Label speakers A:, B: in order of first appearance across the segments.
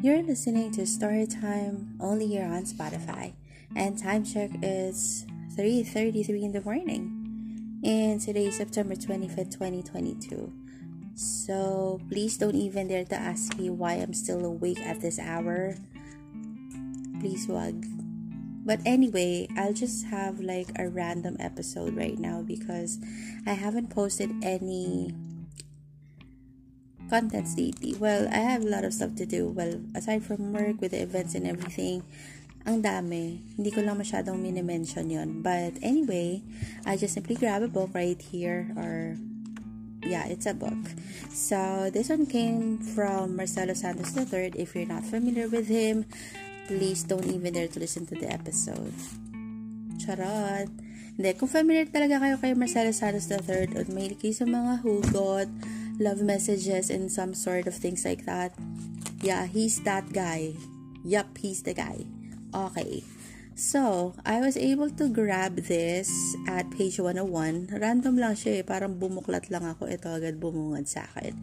A: You're listening to Storytime only here on Spotify, and time check is 3:33 in the morning. And today is September 25th, 2022. So please don't even dare to ask me why I'm still awake at this hour. Please wag. But anyway, I'll just have like a random episode right now because I haven't posted any contents lately. Well, I have a lot of stuff to do. Well, aside from work with the events and everything, ang dami. Hindi ko lang masyadong mini-mention yon. But anyway, I just simply grab a book right here or yeah, it's a book. So this one came from Marcelo Santos III. If you're not familiar with him, please don't even dare to listen to the episode. Charot! Hindi, kung familiar talaga kayo kay Marcelo Santos III at may sa mga hugot, love messages, and some sort of things like that, yeah, he's that guy. Yup, he's the guy. Okay. So, I was able to grab this at page 101. Random lang siya eh. Parang bumuklat lang ako. Ito agad bumungad sa akin.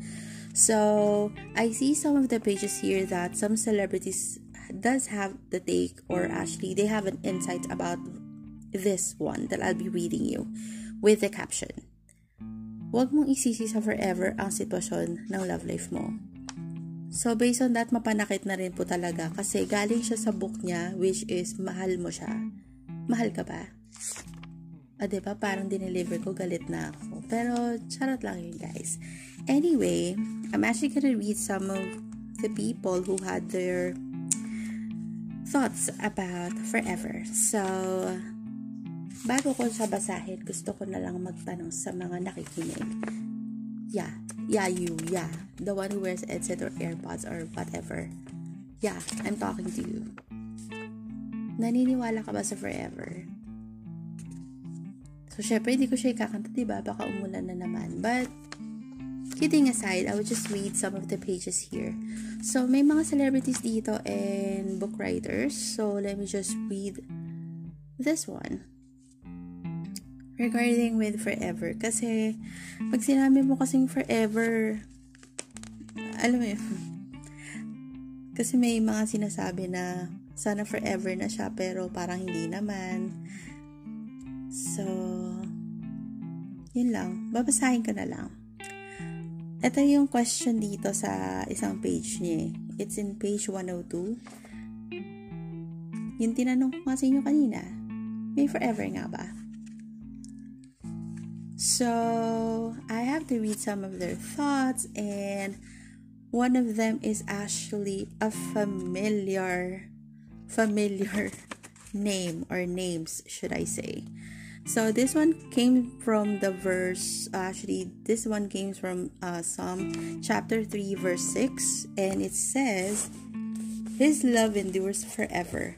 A: So, I see some of the pages here that some celebrities does have the take or actually they have an insight about this one that I'll be reading you with the caption. Huwag mong isisi sa forever ang sitwasyon ng love life mo. So, based on that, mapanakit na rin po talaga kasi galing siya sa book niya which is mahal mo siya. Mahal ka ba? Ah, diba? Parang dineliver ko, galit na ako. Pero, charot lang yun, guys. Anyway, I'm actually gonna read some of the people who had their thoughts about forever. So, bago ko sa basahin, gusto ko na lang magtanong sa mga nakikinig. Yeah, yeah, you, yeah. The one who wears headset or AirPods or whatever. Yeah, I'm talking to you. Naniniwala ka ba sa forever? So, syempre, hindi ko siya ikakanta, diba? Baka umulan na naman. But, kidding aside, I will just read some of the pages here. So, may mga celebrities dito and book writers. So, let me just read this one regarding with forever. Kasi, pag sinabi mo kasing forever, alam mo yun, kasi may mga sinasabi na sana forever na siya pero parang hindi naman. So, yun lang. Babasahin ko na lang. Ito yung question dito sa isang page niya. It's in page 102. Yung tinanong ko nga sa inyo kanina, may forever nga ba? So, I have to read some of their thoughts, and one of them is actually a familiar, familiar name or names, should I say. So, this one came from the verse, actually, this one came from uh, Psalm chapter 3, verse 6, and it says, His love endures forever.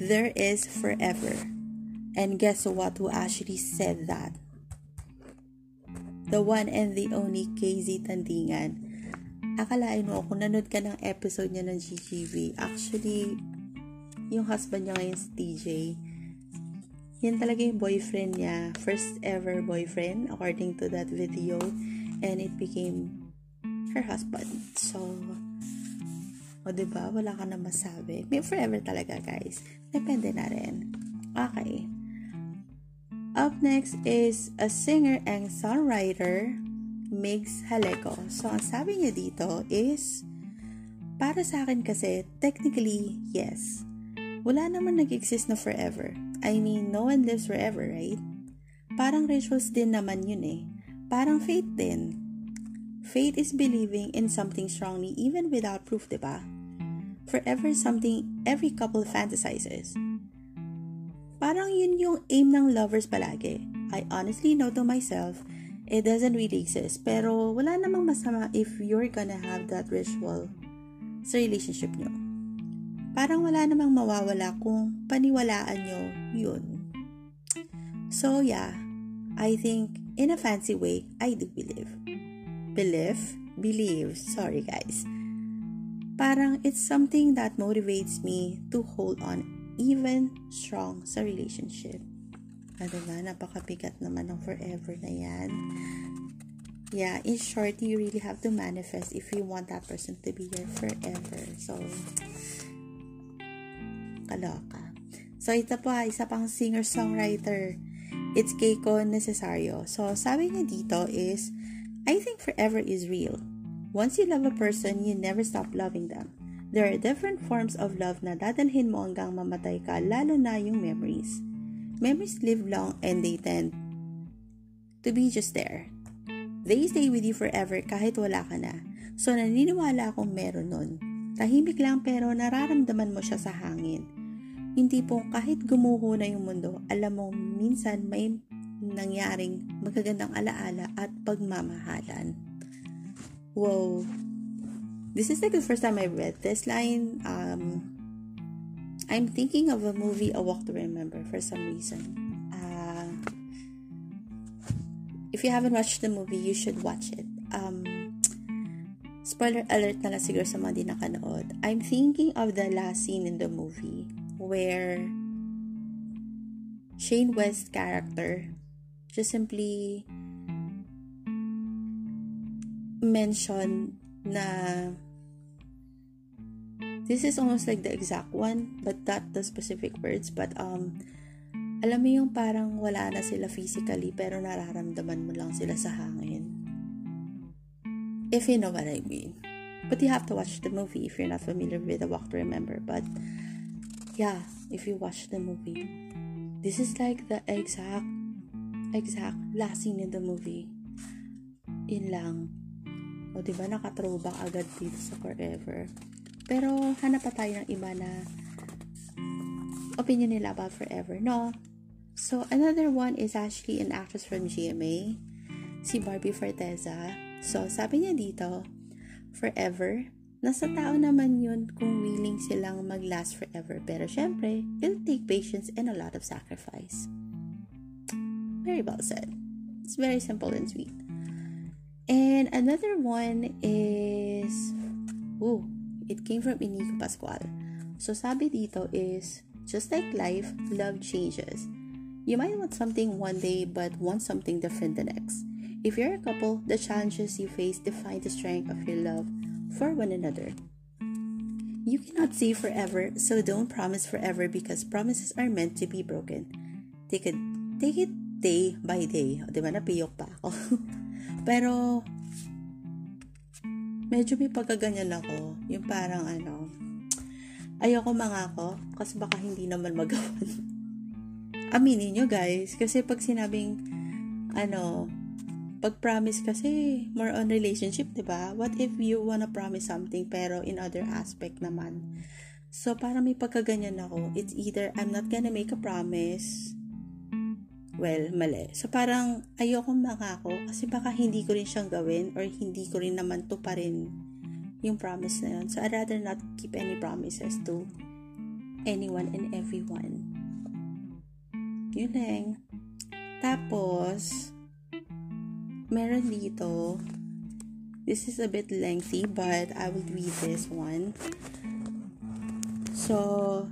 A: There is forever. And guess what? Who actually said that? The one and the only KZ Tandingan. Akalain mo kung nanood ka ng episode niya ng GGV, actually, yung husband niya ngayon si TJ, yan talaga yung boyfriend niya, first ever boyfriend, according to that video, and it became her husband. So, o ba diba, wala ka na masabi. May forever talaga, guys. Depende na rin. Okay. Up next is a singer and songwriter, Migs Haleko. So, ang sabi niya dito is, para sa akin kasi, technically, yes. Wala naman nag-exist na forever. I mean, no one lives forever, right? Parang rituals din naman yun eh. Parang faith din. Faith is believing in something strongly even without proof, diba? Forever is something every couple fantasizes. Parang yun yung aim ng lovers palagi. I honestly know to myself, it doesn't really exist. Pero wala namang masama if you're gonna have that ritual sa relationship nyo. Parang wala namang mawawala kung paniwalaan nyo yun. So yeah, I think in a fancy way, I do believe. Believe? Believe. Sorry guys. Parang it's something that motivates me to hold on even strong sa relationship. Ano ba, napakabigat naman ng forever na yan. yeah, in short, you really have to manifest if you want that person to be here forever. So, kaloka. So, ito po, isa pang singer-songwriter. It's Keiko Necesario. So, sabi niya dito is, I think forever is real. Once you love a person, you never stop loving them. There are different forms of love na dadalhin mo hanggang mamatay ka, lalo na yung memories. Memories live long and they tend to be just there. They stay with you forever kahit wala ka na. So naniniwala akong meron nun. Tahimik lang pero nararamdaman mo siya sa hangin. Hindi po kahit gumuho na yung mundo, alam mo minsan may nangyaring magagandang alaala at pagmamahalan. Wow, this is like the first time I read this line. Um, I'm thinking of a movie, A Walk to Remember, for some reason. Uh, if you haven't watched the movie, you should watch it. Um, spoiler alert na lang siguro sa mga di nakanood. I'm thinking of the last scene in the movie where Shane West's character just simply mentioned na this is almost like the exact one but not the specific words but um alam mo yung parang wala na sila physically pero nararamdaman mo lang sila sa hangin. If you know what I mean. But you have to watch the movie if you're not familiar with The Walk to Remember but yeah if you watch the movie this is like the exact exact last scene in the movie. Yun lang. O, di ba naka-throwback agad dito sa Forever. Pero, hanap pa tayo ng iba na opinion nila about Forever, no? So, another one is actually an actress from GMA, si Barbie Forteza. So, sabi niya dito, Forever, nasa tao naman yun kung willing silang mag-last forever. Pero syempre, it'll take patience and a lot of sacrifice. Very well said. It's very simple and sweet. And another one is, oh, it came from Inigo Pascual. So sabi dito is, just like life, love changes. You might want something one day but want something different the next. If you're a couple, the challenges you face define the strength of your love for one another. You cannot say forever, so don't promise forever because promises are meant to be broken. Take it, take it day by day. O, di ba, napiyok pa ako. Pero, medyo may pagkaganyan ako. Yung parang ano, ayoko mangako kasi baka hindi naman magawan. Aminin nyo guys, kasi pag sinabing, ano, pag promise kasi more on relationship, 'di ba? What if you wanna promise something pero in other aspect naman? So para may pagkaganyan ako, it's either I'm not gonna make a promise well, mali. So, parang ayoko makako kasi baka hindi ko rin siyang gawin or hindi ko rin naman to pa rin yung promise na yun. So, I'd rather not keep any promises to anyone and everyone. Yun lang. Tapos, meron dito, this is a bit lengthy, but I will read this one. So,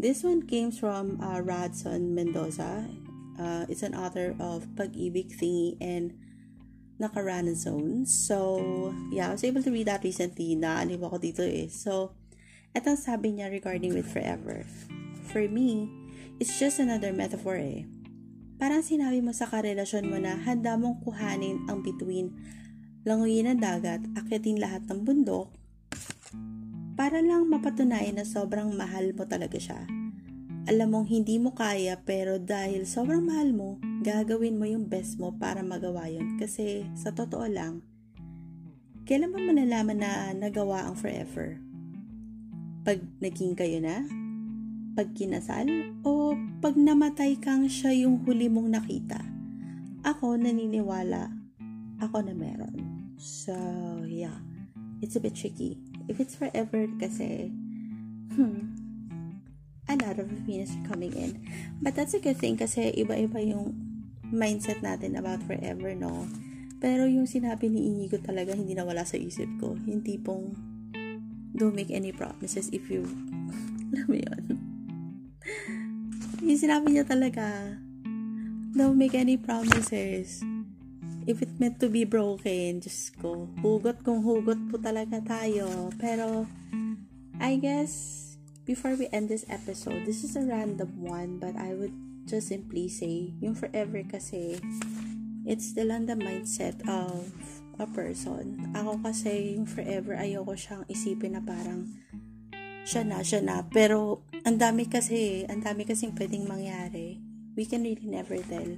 A: this one came from uh, Radson Mendoza. Uh, it's an author of Pag-ibig Thingy and Nakarana Zone. So, yeah, I was able to read that recently. Naanib ako dito eh. So, etong sabi niya regarding with forever. For me, it's just another metaphor eh. Parang sinabi mo sa karelasyon mo na handa mong kuhanin ang between languyin ng dagat, akitin lahat ng bundok, para lang mapatunayan na sobrang mahal mo talaga siya alam mong hindi mo kaya pero dahil sobrang mahal mo, gagawin mo yung best mo para magawa yun. Kasi sa totoo lang, kailan ba malalaman na nagawa ang forever? Pag naging kayo na? Pag kinasal? O pag namatay kang siya yung huli mong nakita? Ako naniniwala, ako na meron. So, yeah. It's a bit tricky. If it's forever kasi, hmm, a lot of are coming in. But that's a good thing kasi iba-iba yung mindset natin about forever, no? Pero yung sinabi ni Inigo talaga hindi nawala sa isip ko. Yung tipong don't make any promises if you alam mo yun. yung sinabi niya talaga don't make any promises if it meant to be broken, just ko, hugot kung hugot po talaga tayo. Pero, I guess, before we end this episode, this is a random one, but I would just simply say, yung forever kasi, it's still on the mindset of a person. Ako kasi, yung forever, ayoko siyang isipin na parang, siya na, siya na. Pero, ang dami kasi, ang dami kasing pwedeng mangyari. We can really never tell.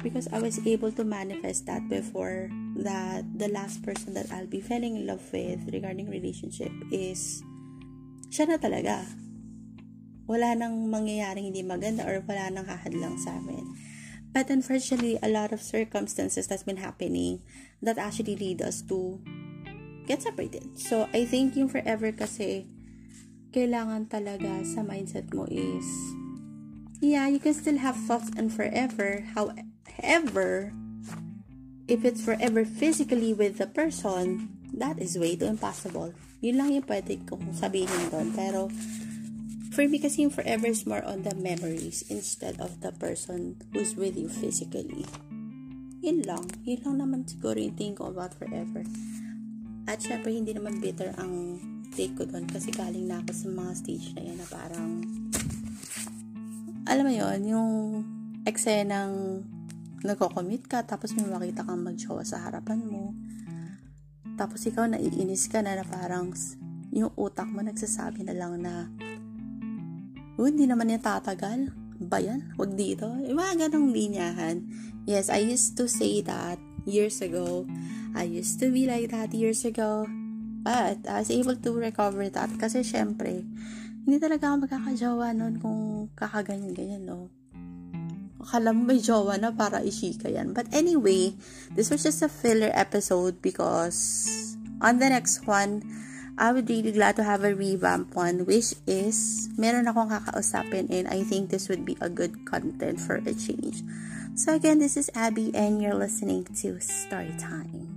A: Because I was able to manifest that before that the last person that I'll be falling in love with regarding relationship is siya na talaga wala nang mangyayaring hindi maganda or wala nang hahadlang sa amin. But unfortunately, a lot of circumstances that's been happening that actually lead us to get separated. So, I think yung forever kasi, kailangan talaga sa mindset mo is, yeah, you can still have thoughts and forever. However, if it's forever physically with the person, that is way too impossible. Yun lang yung pwede kong sabihin doon. Pero, For me kasi yung forever is more on the memories instead of the person who's with you physically. Yun lang. Yun lang naman siguro yung think ko about forever. At syempre, hindi naman bitter ang take ko doon kasi galing na ako sa mga stage na yan na parang alam mo yon yung eksenang nagko-commit ka tapos may makita kang magjowa sa harapan mo tapos ikaw naiinis ka na na parang yung utak mo nagsasabi na lang na oh, hindi naman yan tatagal. Ba yan? Huwag dito. Yung mga ganong linyahan. Yes, I used to say that years ago. I used to be like that years ago. But I was able to recover that kasi syempre, hindi talaga ako magkakajawa noon kung kakaganyan-ganyan, no? Akala mo may jowa na para ishika yan. But anyway, this was just a filler episode because on the next one, I would really glad to have a revamp one which is meron akong kakausapin and I think this would be a good content for a change. So again, this is Abby and you're listening to Story Time.